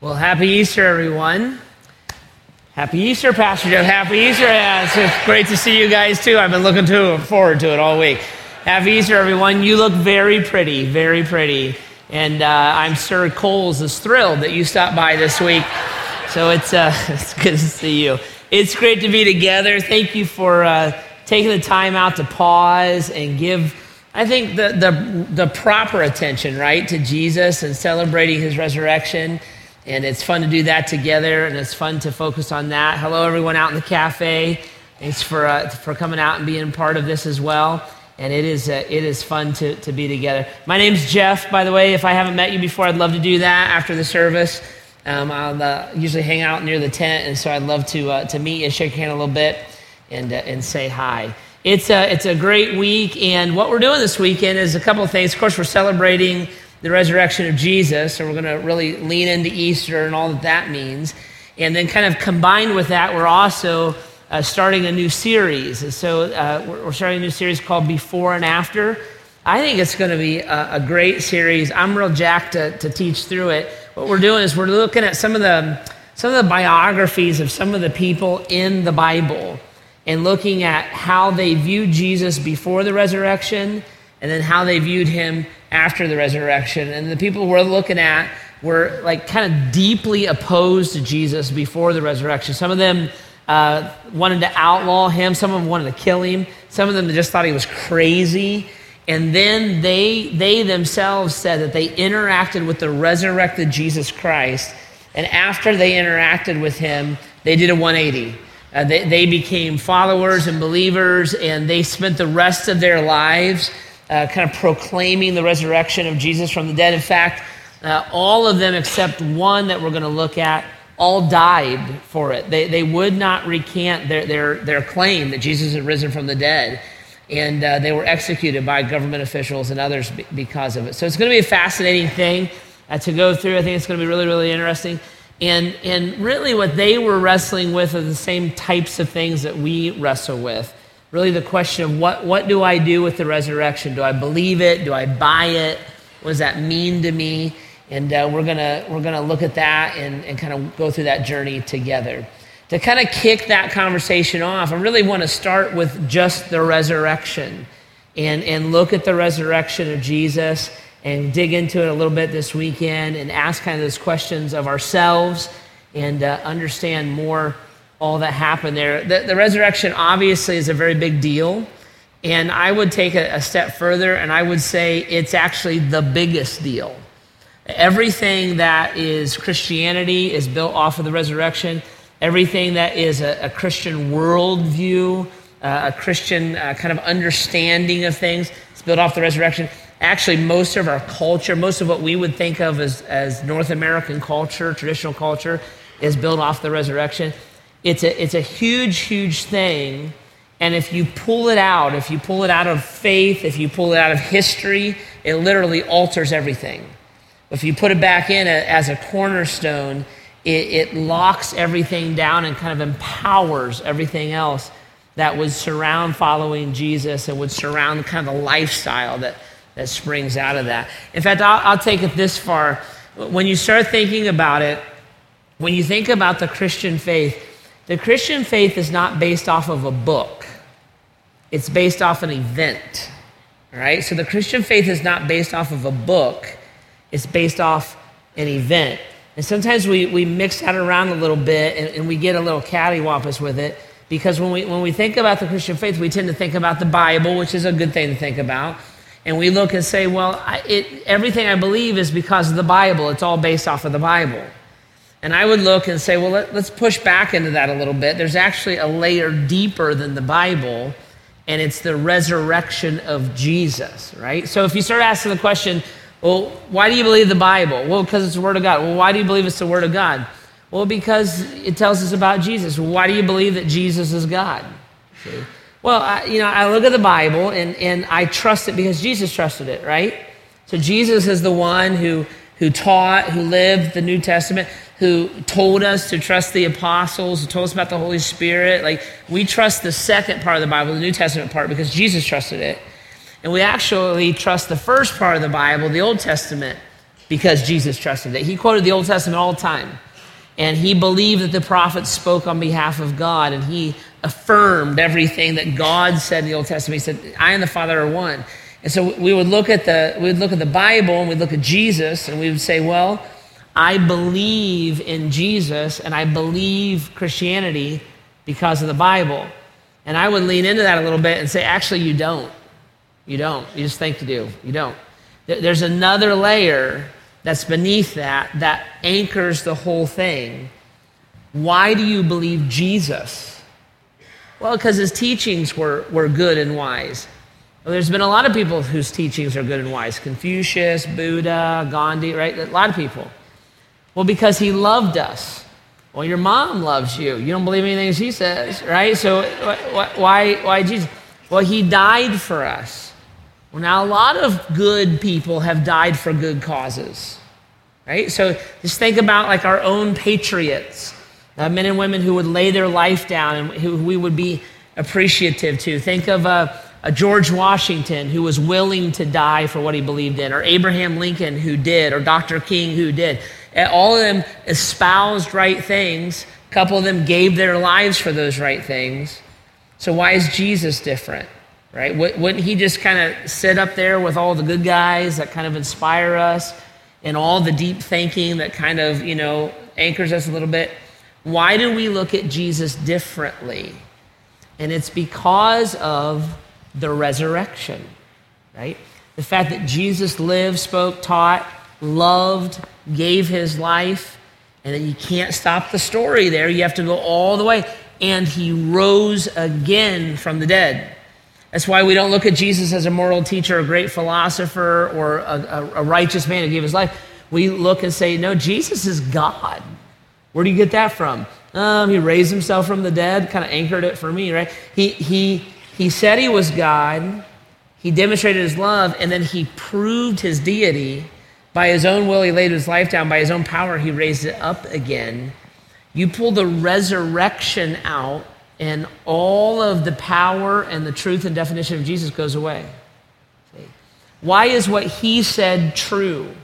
Well, happy Easter, everyone. Happy Easter, Pastor Jeff. Happy Easter. Yeah, it's great to see you guys, too. I've been looking to, forward to it all week. Happy Easter, everyone. You look very pretty, very pretty. And uh, I'm sure Coles is thrilled that you stopped by this week. So it's, uh, it's good to see you. It's great to be together. Thank you for uh, taking the time out to pause and give, I think, the, the, the proper attention, right, to Jesus and celebrating his resurrection. And it's fun to do that together, and it's fun to focus on that. Hello, everyone out in the cafe. Thanks for, uh, for coming out and being part of this as well. And it is, uh, it is fun to, to be together. My name's Jeff, by the way. If I haven't met you before, I'd love to do that after the service. Um, I'll uh, usually hang out near the tent, and so I'd love to, uh, to meet you, shake your hand a little bit, and, uh, and say hi. It's a, it's a great week, and what we're doing this weekend is a couple of things. Of course, we're celebrating the resurrection of Jesus, and we're going to really lean into Easter and all that that means. And then, kind of combined with that, we're also uh, starting a new series. And so, uh, we're starting a new series called Before and After. I think it's going to be a, a great series. I'm real jacked to, to teach through it. What we're doing is we're looking at some of the some of the biographies of some of the people in the Bible and looking at how they viewed Jesus before the resurrection and then how they viewed him after the resurrection. And the people we're looking at were like kind of deeply opposed to Jesus before the resurrection. Some of them uh, wanted to outlaw him, some of them wanted to kill him, some of them just thought he was crazy. And then they, they themselves said that they interacted with the resurrected Jesus Christ. And after they interacted with him, they did a 180. Uh, they, they became followers and believers, and they spent the rest of their lives uh, kind of proclaiming the resurrection of Jesus from the dead. In fact, uh, all of them except one that we're going to look at all died for it. They, they would not recant their, their, their claim that Jesus had risen from the dead. And uh, they were executed by government officials and others because of it. So it's going to be a fascinating thing uh, to go through. I think it's going to be really, really interesting. And, and really, what they were wrestling with are the same types of things that we wrestle with really the question of what, what do I do with the resurrection? Do I believe it? Do I buy it? What does that mean to me? And uh, we're going we're gonna look at that and, and kind of go through that journey together. To kind of kick that conversation off, I really want to start with just the resurrection and, and look at the resurrection of Jesus and dig into it a little bit this weekend and ask kind of those questions of ourselves and uh, understand more all that happened there. The, the, resurrection obviously is a very big deal. And I would take a, a step further and I would say it's actually the biggest deal. Everything that is Christianity is built off of the resurrection. Everything that is a, a Christian worldview, uh, a Christian uh, kind of understanding of things, is built off the resurrection. Actually, most of our culture, most of what we would think of as, as North American culture, traditional culture, is built off the resurrection. It's a, it's a huge, huge thing. And if you pull it out, if you pull it out of faith, if you pull it out of history, it literally alters everything. If you put it back in as a cornerstone, it, it locks everything down and kind of empowers everything else that would surround following Jesus and would surround kind of the lifestyle that, that springs out of that. In fact, I'll, I'll take it this far. When you start thinking about it, when you think about the Christian faith, the Christian faith is not based off of a book, it's based off an event. All right? So the Christian faith is not based off of a book, it's based off an event. And sometimes we, we mix that around a little bit and, and we get a little cattywampus with it because when we, when we think about the Christian faith, we tend to think about the Bible, which is a good thing to think about. And we look and say, well, I, it, everything I believe is because of the Bible. It's all based off of the Bible. And I would look and say, well, let, us push back into that a little bit. There's actually a layer deeper than the Bible, and it's the resurrection of Jesus, right? So if you start asking the question, well, why do you believe the Bible? Well, because it's the Word of God. Well, why do you believe it's the Word of God? Well, because it tells us about Jesus. Why do you believe that Jesus is God? See? Well, I, you know, I look at the Bible and, and I trust it because Jesus trusted it, right? So Jesus is the one who, who taught, who lived the New Testament who told us to trust the apostles, who told us about the Holy Spirit. Like, we trust the second part of the Bible, the New Testament part, because Jesus trusted it. And we actually trust the first part of the Bible, the Old Testament because Jesus trusted it. He quoted the Old Testament all the time. And he believed that the prophets spoke on behalf of God, and he affirmed everything that God said in the Old Testament. He said, I and the Father are one. And so we would look at the we would look at the Bible and we'd look at Jesus and we would say, well, I believe in Jesus and I believe Christianity because of the Bible. And I would lean into that a little bit and say, actually, you don't. You don't. You just think you do. You don't. There's another layer that's beneath that that anchors the whole thing. Why do you believe Jesus? Well, because his teachings were, were good and wise. Well, there's been a lot of people whose teachings are good and wise Confucius, Buddha, Gandhi, right? A lot of people. Well, because he loved us. Well, your mom loves you. You don't believe anything she says, right? So why, why Jesus? Well, he died for us. Well, now a lot of good people have died for good causes, right? So just think about like our own patriots, uh, men and women who would lay their life down and who we would be appreciative to. Think of uh, a George Washington who was willing to die for what he believed in, or Abraham Lincoln who did, or Dr. King who did. Eh, all of them espoused right things. A couple of them gave their lives for those right things. So why is Jesus different? right? Wouldn't he just kind of sit up there with all the good guys that kind of inspire us and all the deep thinking that kind of, you know, anchors us a little bit? Why do we look at Jesus differently? And it's because of the resurrection, right? The fact that Jesus lived, spoke, taught, loved, gave his life, and that you can't stop the story there. You have to go all the way. And he rose again from the dead. That's why we don't look at Jesus as a moral teacher, a great philosopher, or a, a, a, righteous man who gave his life. We look and say, no, Jesus is God. Where do you get that from? Um, he raised himself from the dead, kind of anchored it for me, right? He, he, he said he was God, he demonstrated his love, and then he proved his deity. By his own will, he laid his life down. By his own power, he raised it up again. You pull the resurrection out, and all of the power and the truth and definition of Jesus goes away. Why is what he said true?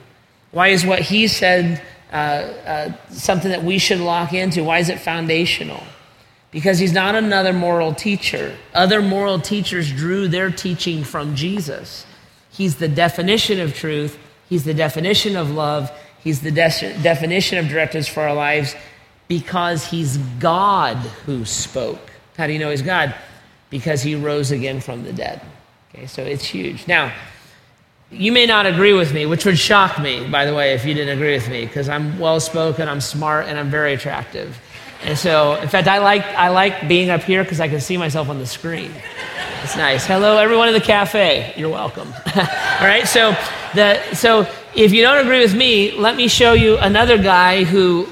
Why is what he said uh, uh, something that we should lock into? Why is it foundational? Because he's not another moral teacher. Other moral teachers drew their teaching from Jesus. He's the definition of truth, he's the definition of love, he's the de- definition of directives for our lives, because he's God who spoke. How do you know he's God? Because he rose again from the dead. Okay, so it's huge. Now, you may not agree with me, which would shock me, by the way, if you didn't agree with me, because I'm well spoken, I'm smart, and I'm very attractive. And so, in fact, I like, I like being up here because I can see myself on the screen. It's nice. Hello, everyone in the cafe. You're welcome. All right, so, the, so if you don't agree with me, let me show you another guy who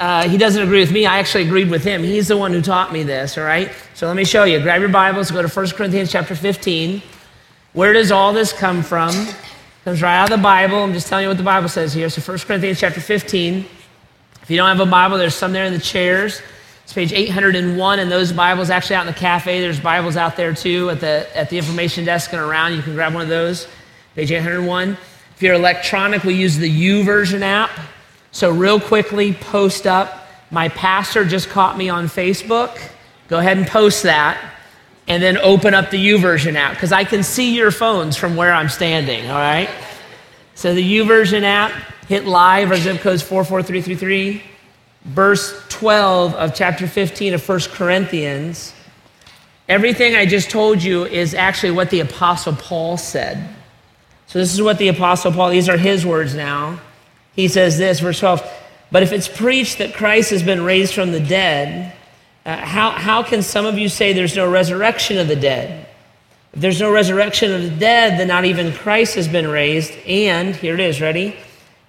uh, he doesn't agree with me. I actually agreed with him. He's the one who taught me this, all right? So let me show you. Grab your Bibles, go to 1 Corinthians chapter 15. Where does all this come from? It comes right out of the Bible. I'm just telling you what the Bible says here. So 1 Corinthians chapter 15. You don't have a Bible, there's some there in the chairs. It's page 801, and those Bibles actually out in the cafe. There's Bibles out there too at the, at the information desk and around. You can grab one of those. Page 801. If you're electronic, we use the YouVersion app. So, real quickly, post up. My pastor just caught me on Facebook. Go ahead and post that. And then open up the YouVersion app because I can see your phones from where I'm standing, all right? So, the YouVersion app, hit live. Our zip code is 44333. Verse 12 of chapter 15 of 1 Corinthians. Everything I just told you is actually what the Apostle Paul said. So, this is what the Apostle Paul, these are his words now. He says this, verse 12, but if it's preached that Christ has been raised from the dead, uh, how, how can some of you say there's no resurrection of the dead? If there's no resurrection of the dead, then not even Christ has been raised. And, here it is, ready?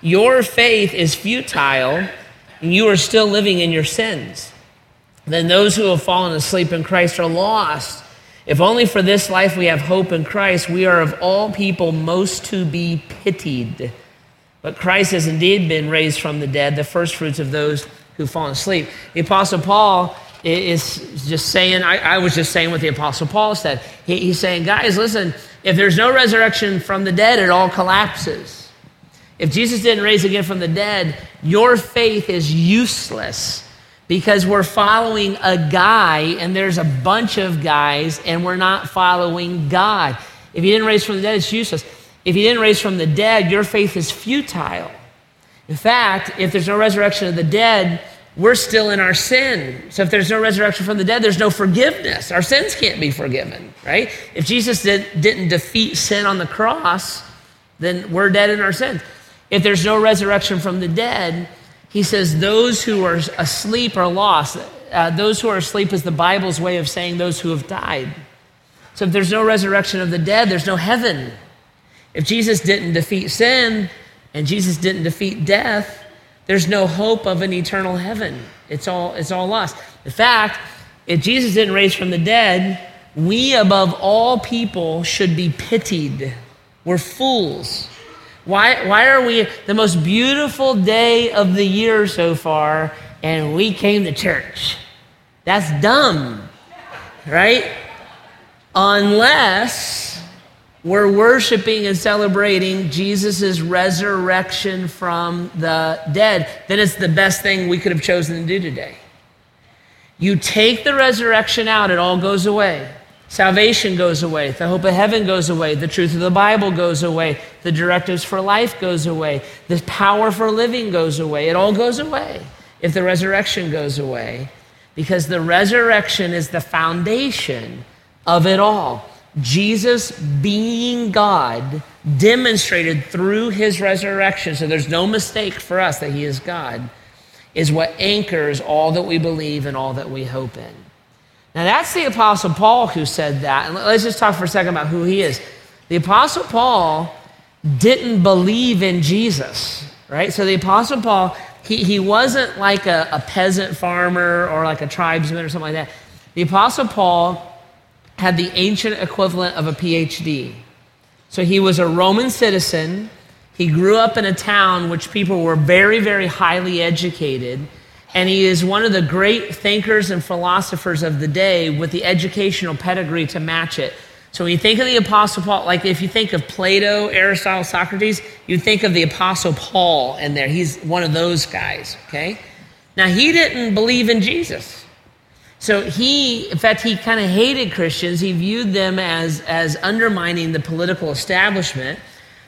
your faith is futile and you are still living in your sins, then those who have fallen asleep in Christ are lost. If only for this life we have hope in Christ, we are of all people most to be pitied. But Christ has indeed been raised from the dead, the first fruits of those who've fallen asleep. The Apostle Paul is just saying, I, I was just saying what the Apostle Paul said. He, he's saying, guys, listen, if there's no resurrection from the dead, it all collapses. If Jesus didn't raise again from the dead, your faith is useless because we're following a guy and there's a bunch of guys and we're not following God. If he didn't raise from the dead, it's useless. If he didn't raise from the dead, your faith is futile. In fact, if there's no resurrection of the dead, we're still in our sin. So if there's no resurrection from the dead, there's no forgiveness. Our sins can't be forgiven, right? If Jesus did, didn't defeat sin on the cross, then we're dead in our sins. If there's no resurrection from the dead, he says those who are asleep are lost. Uh, those who are asleep is the Bible's way of saying those who have died. So if there's no resurrection of the dead, there's no heaven. If Jesus didn't defeat sin and Jesus didn't defeat death, there's no hope of an eternal heaven. It's all, it's all lost. In fact, if Jesus didn't raise from the dead, we above all people should be pitied. We're fools. Why, why are we the most beautiful day of the year so far and we came to church? That's dumb, right? Unless we're worshiping and celebrating Jesus' resurrection from the dead, then it's the best thing we could have chosen to do today. You take the resurrection out, it all goes away. Salvation goes away. The hope of heaven goes away. The truth of the Bible goes away. The directives for life goes away. The power for living goes away. It all goes away if the resurrection goes away because the resurrection is the foundation of it all. Jesus, being God, demonstrated through his resurrection, so there's no mistake for us that he is God, is what anchors all that we believe and all that we hope in. Now, that's the Apostle Paul who said that. And let's just talk for a second about who he is. The Apostle Paul didn't believe in Jesus, right? So the Apostle Paul, he, he wasn't like a, a peasant farmer or like a tribesman or something like that. The Apostle Paul had the ancient equivalent of a PhD. So he was a Roman citizen. He grew up in a town which people were very, very highly educated. And he is one of the great thinkers and philosophers of the day with the educational pedigree to match it. So when you think of the Apostle Paul, like if you think of Plato, Aristotle, Socrates, you think of the Apostle Paul in there. He's one of those guys, okay? Now, he didn't believe in Jesus. So he, in fact, he kind of hated Christians. He viewed them as, as undermining the political establishment.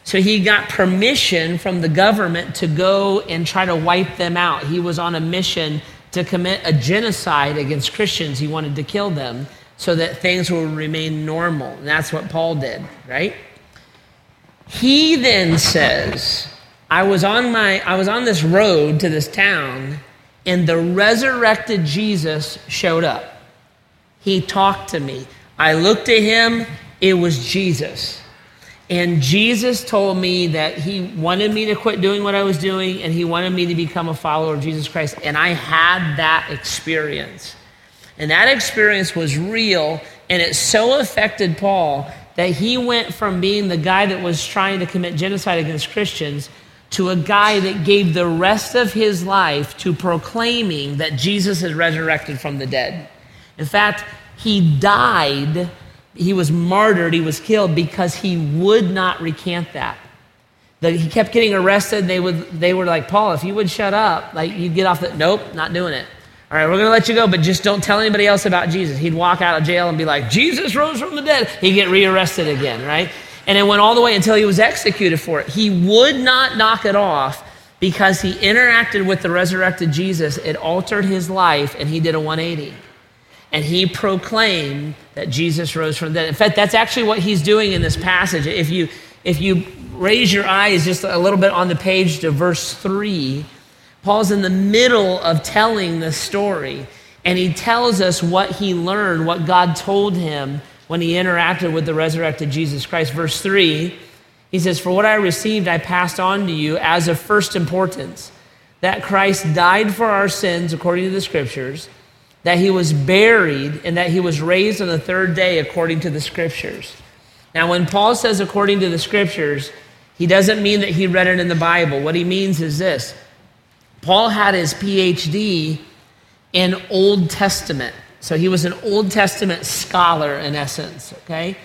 So he got permission from the government to go and try to wipe them out. He was on a mission to commit a genocide against Christians. He wanted to kill them so that things would remain normal. And that's what Paul did, right? He then says, I was on my I was on this road to this town and the resurrected Jesus showed up. He talked to me. I looked at him, it was Jesus. And Jesus told me that he wanted me to quit doing what I was doing and he wanted me to become a follower of Jesus Christ. And I had that experience. And that experience was real and it so affected Paul that he went from being the guy that was trying to commit genocide against Christians to a guy that gave the rest of his life to proclaiming that Jesus is resurrected from the dead. In fact, he died, he was martyred, he was killed because he would not recant that. The, he kept getting arrested. They, would, they were like, Paul, if you would shut up, like you'd get off the, nope, not doing it. All right, we're going to let you go, but just don't tell anybody else about Jesus. He'd walk out of jail and be like, Jesus rose from the dead. He'd get rearrested again, right? And it went all the way until he was executed for it. He would not knock it off because he interacted with the resurrected Jesus. It altered his life, and he did a 180. And he proclaimed that Jesus rose from the dead. In fact, that's actually what he's doing in this passage. If you, if you raise your eyes just a little bit on the page to verse 3, Paul's in the middle of telling the story, and he tells us what he learned, what God told him when he interacted with the resurrected Jesus Christ. Verse 3, He says, For what I received, I passed on to you as of first importance that Christ died for our sins according to the scriptures, that he was buried, and that he was raised on the third day according to the scriptures. Now, when Paul says according to the scriptures, he doesn't mean that he read it in the Bible. What he means is this Paul had his PhD in Old Testament. So he was an Old Testament scholar in essence, okay?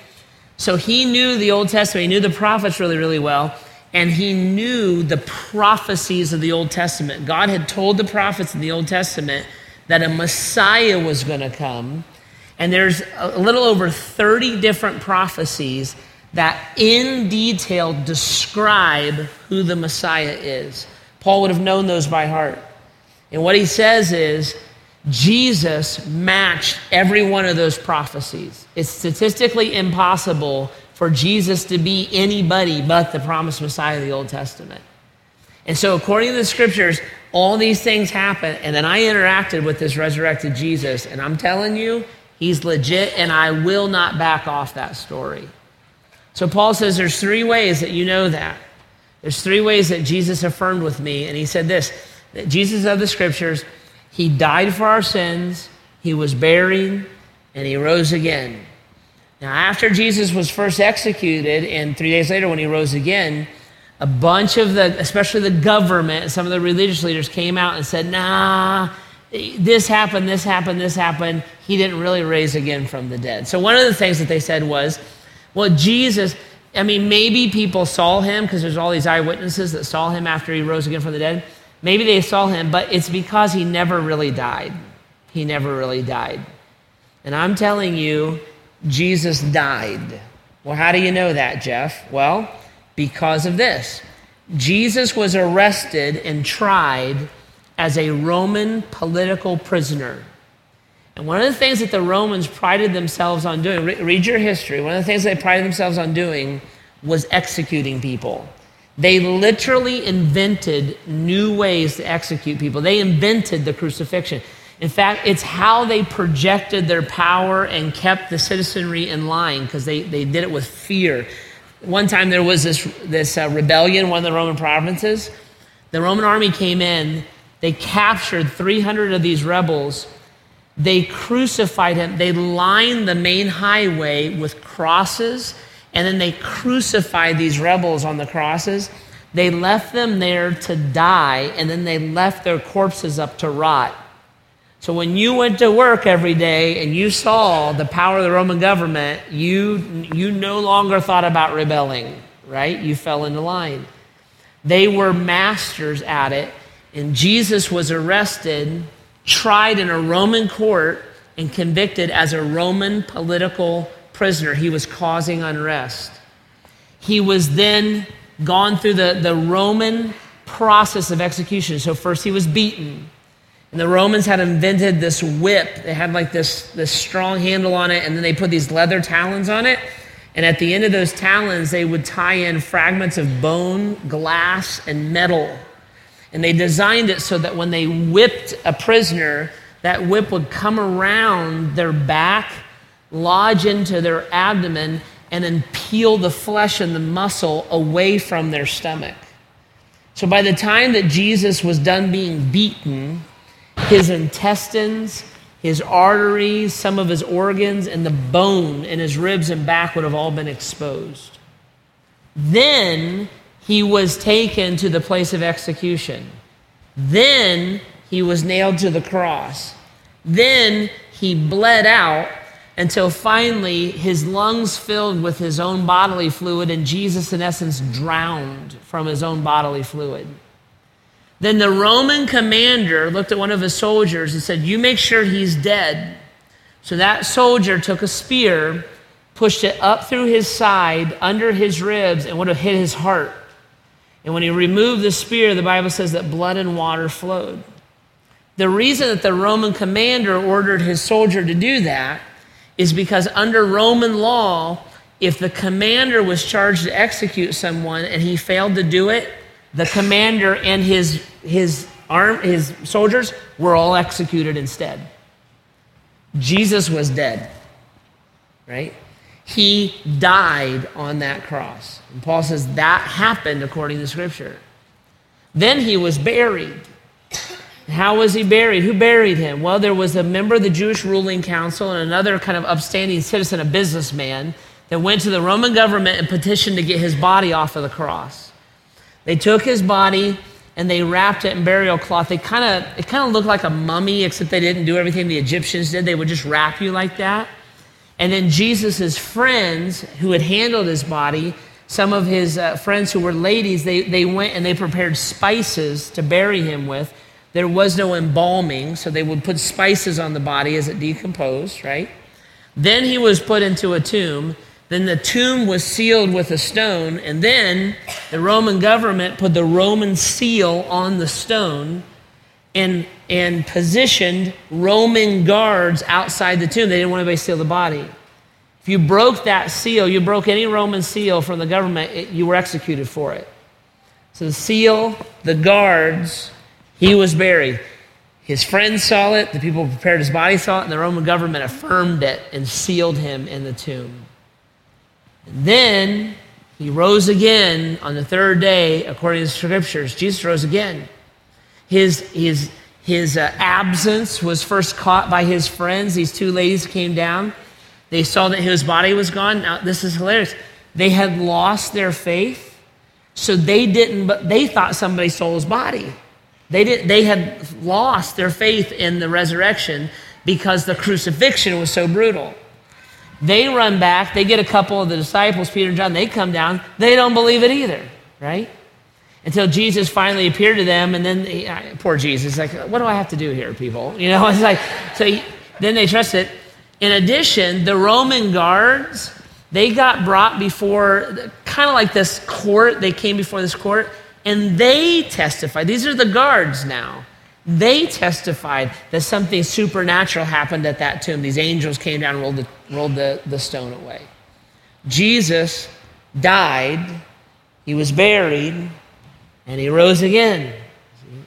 So he knew the Old Testament, he knew the prophets really, really well, and he knew the prophecies of the Old Testament. God had told the prophets in the Old Testament that a Messiah was going to come, and there's a little over 30 different prophecies that in detail describe who the Messiah is. Paul would have known those by heart. And what he says is, Jesus matched every one of those prophecies. It's statistically impossible for Jesus to be anybody but the promised Messiah of the Old Testament. And so, according to the scriptures, all these things happen. And then I interacted with this resurrected Jesus, and I'm telling you, he's legit, and I will not back off that story. So, Paul says there's three ways that you know that. There's three ways that Jesus affirmed with me, and he said this that Jesus of the scriptures he died for our sins, he was buried, and he rose again. Now, after Jesus was first executed, and three days later when he rose again, a bunch of the, especially the government, some of the religious leaders came out and said, nah, this happened, this happened, this happened. He didn't really raise again from the dead. So, one of the things that they said was, well, Jesus, I mean, maybe people saw him because there's all these eyewitnesses that saw him after he rose again from the dead. Maybe they saw him, but it's because he never really died. He never really died. And I'm telling you, Jesus died. Well, how do you know that, Jeff? Well, because of this. Jesus was arrested and tried as a Roman political prisoner. And one of the things that the Romans prided themselves on doing, read your history, one of the things they prided themselves on doing was executing people. They literally invented new ways to execute people. They invented the crucifixion. In fact, it's how they projected their power and kept the citizenry in line because they, they did it with fear. One time there was this, this uh, rebellion in one of the Roman provinces. The Roman army came in, they captured 300 of these rebels. They crucified him. They lined the main highway with crosses and then they crucified these rebels on the crosses. They left them there to die, and then they left their corpses up to rot. So when you went to work every day and you saw the power of the Roman government, you, you no longer thought about rebelling, right? You fell into line. They were masters at it, and Jesus was arrested, tried in a Roman court, and convicted as a Roman political prisoner. He was causing unrest. He was then gone through the, the Roman process of execution. So, first he was beaten. And the Romans had invented this whip. They had like this, this strong handle on it, and then they put these leather talons on it. And at the end of those talons, they would tie in fragments of bone, glass, and metal. And they designed it so that when they whipped a prisoner, that whip would come around their back lodge into their abdomen, and then peel the flesh and the muscle away from their stomach. So by the time that Jesus was done being beaten, his intestines, his arteries, some of his organs, and the bone in his ribs and back would have all been exposed. Then he was taken to the place of execution. Then he was nailed to the cross. Then he bled out until finally his lungs filled with his own bodily fluid, and Jesus, in essence, drowned from his own bodily fluid. Then the Roman commander looked at one of his soldiers and said, You make sure he's dead. So that soldier took a spear, pushed it up through his side, under his ribs, and would have hit his heart. And when he removed the spear, the Bible says that blood and water flowed. The reason that the Roman commander ordered his soldier to do that is because under Roman law, if the commander was charged to execute someone and he failed to do it, the commander and his, his, arm, his soldiers were all executed instead. Jesus was dead, right? He died on that cross. And Paul says that happened according to Scripture. Then he was buried. How was he buried? Who buried him? Well, there was a member of the Jewish ruling council and another kind of upstanding citizen, a businessman, that went to the Roman government and petitioned to get his body off of the cross. They took his body and they wrapped it in burial cloth. They kind of it kind of looked like a mummy, except they didn't do everything the Egyptians did. They would just wrap you like that. And then Jesus' friends who had handled his body, some of his uh, friends who were ladies, they, they went and they prepared spices to bury him with. There was no embalming, so they would put spices on the body as it decomposed, right? Then he was put into a tomb. Then the tomb was sealed with a stone, and then the Roman government put the Roman seal on the stone and, and positioned Roman guards outside the tomb. They didn't want anybody to steal the body. If you broke that seal, you broke any Roman seal from the government, it, you were executed for it. So the seal, the guards, he was buried. His friends saw it, the people who prepared his body saw it, and the Roman government affirmed it and sealed him in the tomb. Then he rose again on the third day, according to the scriptures. Jesus rose again. His, his, his uh, absence was first caught by his friends. These two ladies came down. They saw that his body was gone. Now, this is hilarious. They had lost their faith, so they didn't, but they thought somebody stole his body. They, did, they had lost their faith in the resurrection because the crucifixion was so brutal. They run back, they get a couple of the disciples, Peter and John, they come down. They don't believe it either, right? Until Jesus finally appeared to them, and then, he, poor Jesus, like, what do I have to do here, people? You know, it's like, so he, then they trust it. In addition, the Roman guards, they got brought before kind of like this court. They came before this court and they testified. These are the guards now. They testified that something supernatural happened at that tomb. These angels came down and rolled the, rolled the, the stone away. Jesus died, he was buried, and he rose again.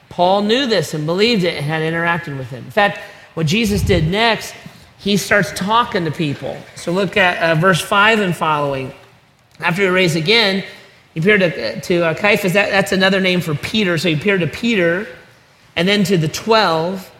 Paul knew this and believed it and had interacted with him. In fact, what Jesus did next, he starts talking to people. So look at uh, verse 5 and following. After he raised again, he appeared to, to uh, Cephas. That, that's another name for Peter. So he appeared to Peter and then to the 12.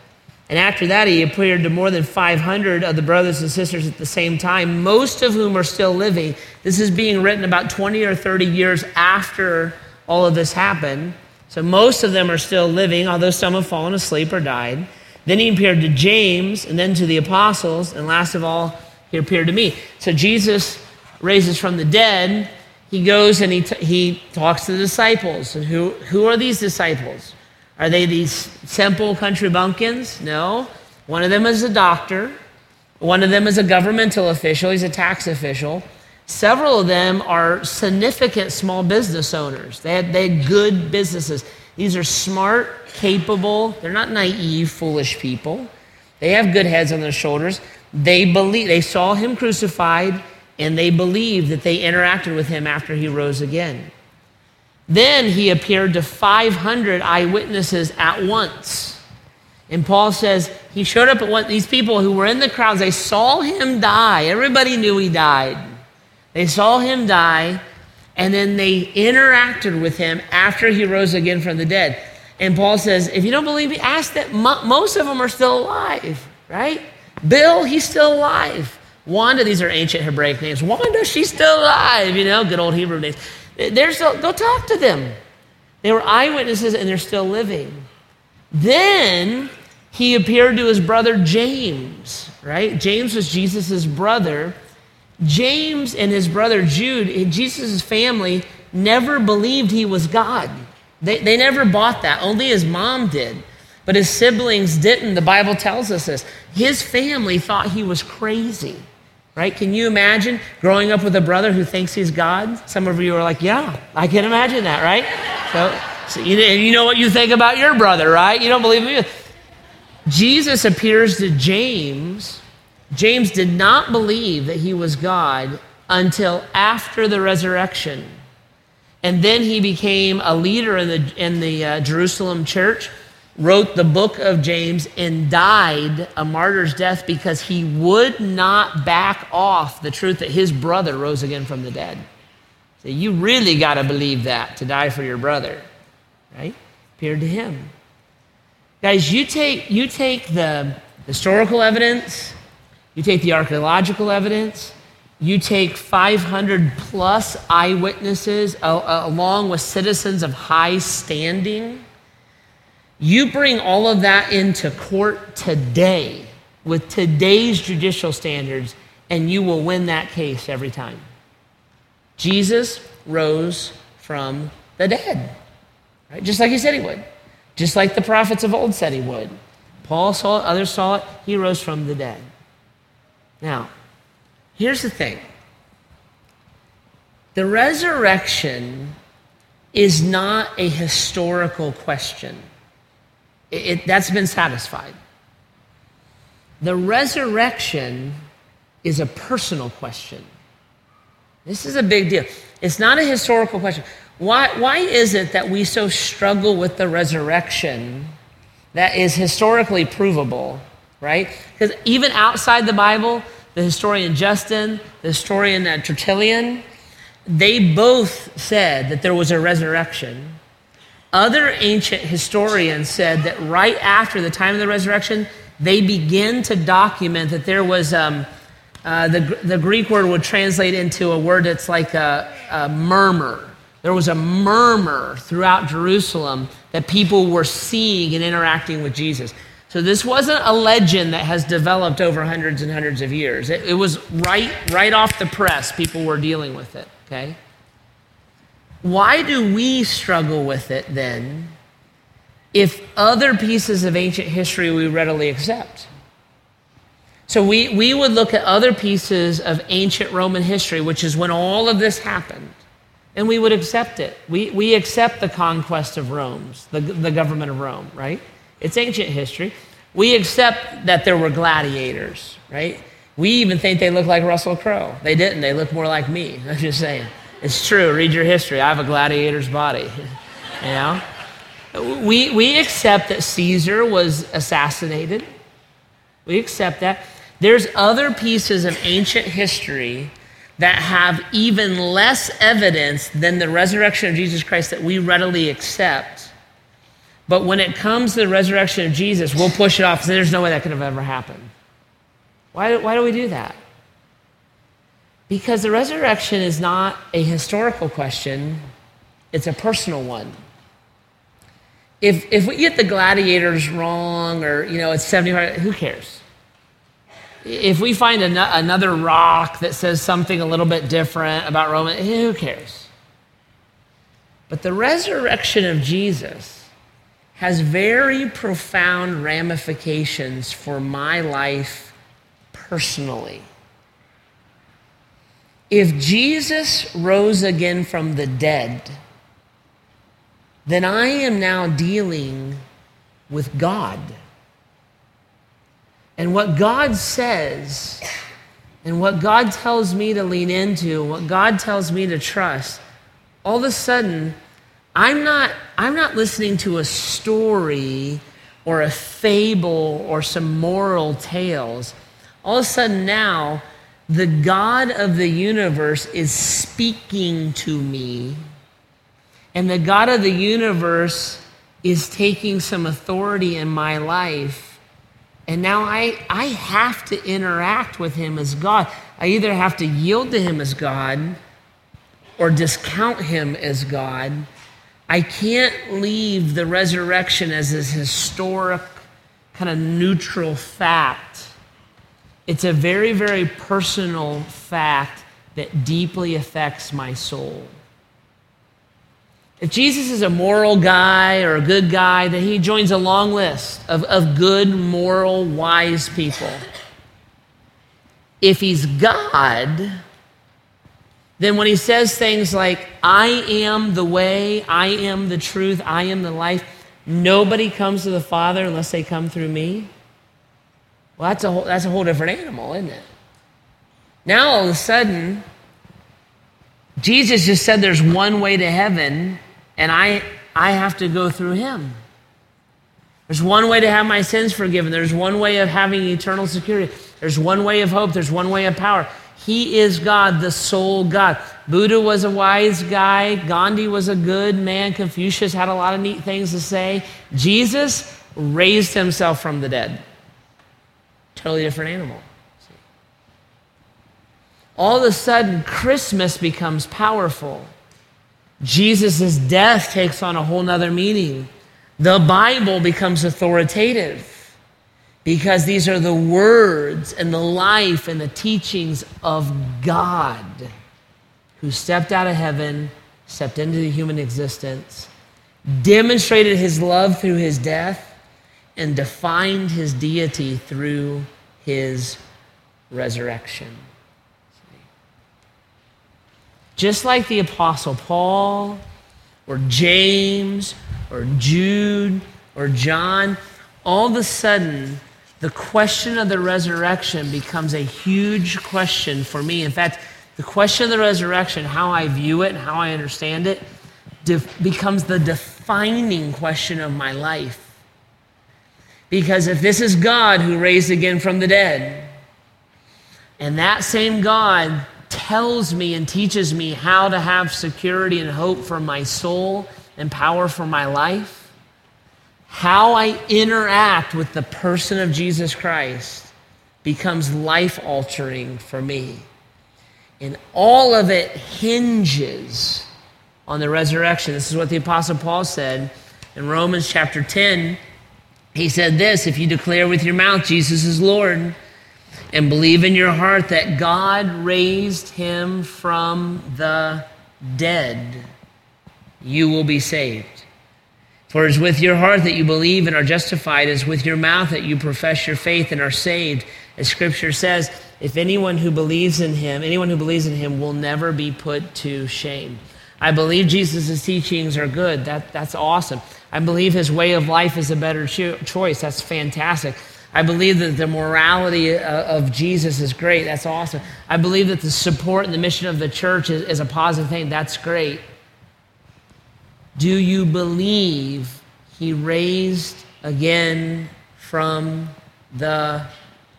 And after that, he appeared to more than 500 of the brothers and sisters at the same time, most of whom are still living. This is being written about 20 or 30 years after all of this happened. So most of them are still living, although some have fallen asleep or died. Then he appeared to James and then to the apostles. And last of all, he appeared to me. So Jesus raises from the dead he goes and he, t- he talks to the disciples. And who, who are these disciples? Are they these simple country bumpkins? No. One of them is a doctor. One of them is a governmental official. He's a tax official. Several of them are significant small business owners. They had, they had good businesses. These are smart, capable, they're not naive, foolish people. They have good heads on their shoulders. They believe, they saw him crucified and they believe that they interacted with him after he rose again. Then he appeared to 500 eyewitnesses at once. And Paul says he showed up at one, these people who were in the crowds, they saw him die. Everybody knew he died. They saw him die, and then they interacted with him after he rose again from the dead. And Paul says, if you don't believe me, ask that most of them are still alive, right? Bill, he's still alive. Wanda, these are ancient Hebraic names. Wanda, she's still alive, you know, good old Hebrew names. They're still, go talk to them. They were eyewitnesses and they're still living. Then he appeared to his brother James, right? James was Jesus' brother. James and his brother Jude, eh, Jesus' family, never believed he was God. They, they never bought that. Only his mom did. But his siblings didn't. The Bible tells us this. His family thought he was crazy right? Can you imagine growing up with a brother who thinks he's God? Some of you are like, yeah, I can imagine that, right? So, so you, you know what you think about your brother, right? You don't believe me. Jesus appears to James. James did not believe that he was God until after the resurrection. And then he became a leader in the, in the uh, Jerusalem church. Wrote the book of James and died a martyr's death because he would not back off the truth that his brother rose again from the dead. So you really got to believe that to die for your brother, right? Appeared to him. Guys, you take, you take the historical evidence, you take the archaeological evidence, you take 500 plus eyewitnesses along with citizens of high standing you bring all of that into court today with today's judicial standards, and you will win that case every time. Jesus rose from the dead, right? Just like he said he would, just like the prophets of old said he would. Paul saw it, others saw it, he rose from the dead. Now, here's the thing the resurrection is not a historical question. It, it, that's been satisfied. The resurrection is a personal question. This is a big deal. It's not a historical question. Why, why is it that we so struggle with the resurrection that is historically provable, right? Because even outside the Bible, the historian Justin, the historian uh, Tertullian, they both said that there was a resurrection. Other ancient historians said that right after the time of the resurrection, they begin to document that there was um, uh, the, the Greek word would translate into a word that's like a, a murmur. There was a murmur throughout Jerusalem that people were seeing and interacting with Jesus. So this wasn't a legend that has developed over hundreds and hundreds of years. It, it was right, right off the press. People were dealing with it. Okay. Why do we struggle with it then if other pieces of ancient history we readily accept? So we, we would look at other pieces of ancient Roman history, which is when all of this happened, and we would accept it. We, we accept the conquest of Rome, the, the government of Rome, right? It's ancient history. We accept that there were gladiators, right? We even think they look like Russell Crowe. They didn't. They look more like me. I'm just saying. It's true. Read your history. I have a gladiator's body. you know? We, we accept that Caesar was assassinated. We accept that. There's other pieces of ancient history that have even less evidence than the resurrection of Jesus Christ that we readily accept. But when it comes to the resurrection of Jesus, we'll push it off there's no way that could have ever happened. Why, why do we do that? Because the resurrection is not a historical question, it's a personal one. If, if we get the gladiators wrong or, you know, it's 75, who cares? If we find an- another rock that says something a little bit different about Roman, eh, who cares? But the resurrection of Jesus has very profound ramifications for my life personally. If Jesus rose again from the dead, then I am now dealing with God. And what God says, and what God tells me to lean into, what God tells me to trust, all of a sudden, I'm not, I'm not listening to a story or a fable or some moral tales. All of a sudden now, the God of the universe is speaking to me, and the God of the universe is taking some authority in my life. And now I, I have to interact with him as God. I either have to yield to him as God or discount him as God. I can't leave the resurrection as this historic, kind of neutral fact it's a very, very personal fact that deeply affects my soul. If Jesus is a moral guy or a good guy, then he joins a long list of, of good, moral, wise people. If he's God, then when he says things like, I am the way, I am the truth, I am the life, nobody comes to the Father unless they come through me. Well, that's a whole, that's a whole different animal, isn't it? Now, all of a sudden, Jesus just said there's one way to heaven, and I, I have to go through him. There's one way to have my sins forgiven. There's one way of having eternal security. There's one way of hope. There's one way of power. He is God, the sole God. Buddha was a wise guy. Gandhi was a good man. Confucius had a lot of neat things to say. Jesus raised himself from the dead. Totally different animal. All of a sudden, Christmas becomes powerful. Jesus' death takes on a whole nother meaning. The Bible becomes authoritative because these are the words and the life and the teachings of God who stepped out of heaven, stepped into the human existence, demonstrated his love through his death, and defined his deity through his resurrection. Just like the Apostle Paul or James or Jude or John, all of a sudden, the question of the resurrection becomes a huge question for me. In fact, the question of the resurrection, how I view it and how I understand it, def- becomes the defining question of my life. Because if this is God who raised again from the dead, and that same God tells me and teaches me how to have security and hope for my soul and power for my life, how I interact with the person of Jesus Christ becomes life altering for me. And all of it hinges on the resurrection. This is what the Apostle Paul said in Romans chapter 10. He said this If you declare with your mouth Jesus is Lord and believe in your heart that God raised him from the dead, you will be saved. For it is with your heart that you believe and are justified, it is with your mouth that you profess your faith and are saved. As scripture says, if anyone who believes in him, anyone who believes in him will never be put to shame. I believe Jesus' teachings are good. That, that's awesome. I believe his way of life is a better cho- choice. That's fantastic. I believe that the morality uh, of Jesus is great. That's awesome. I believe that the support and the mission of the church is, is a positive thing. That's great. Do you believe he raised again from the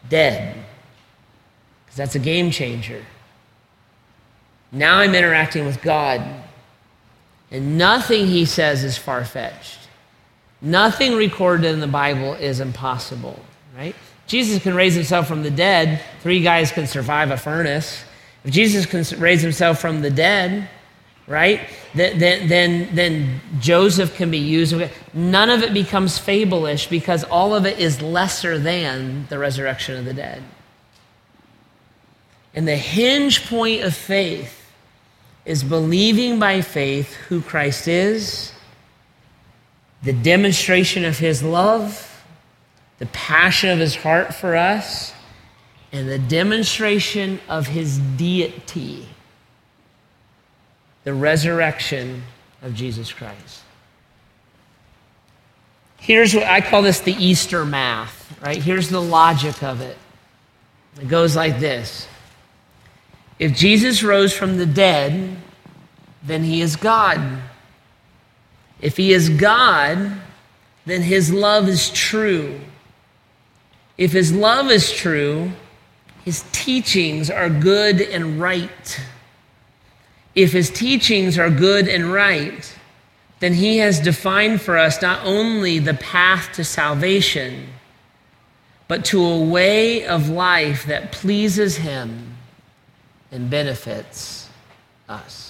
dead? Because that's a game changer. Now I'm interacting with God, and nothing he says is far fetched. Nothing recorded in the Bible is impossible, right? Jesus can raise himself from the dead. Three guys can survive a furnace. If Jesus can raise himself from the dead, right? Then, then, then Joseph can be used. None of it becomes fableish because all of it is lesser than the resurrection of the dead. And the hinge point of faith is believing by faith who Christ is, the demonstration of his love, the passion of his heart for us, and the demonstration of his deity the resurrection of Jesus Christ. Here's what I call this the Easter math, right? Here's the logic of it. It goes like this If Jesus rose from the dead, then he is God. If he is God, then his love is true. If his love is true, his teachings are good and right if his teachings are good and right, then he has defined for us not only the path to salvation, but to a way of life that pleases him and benefits us.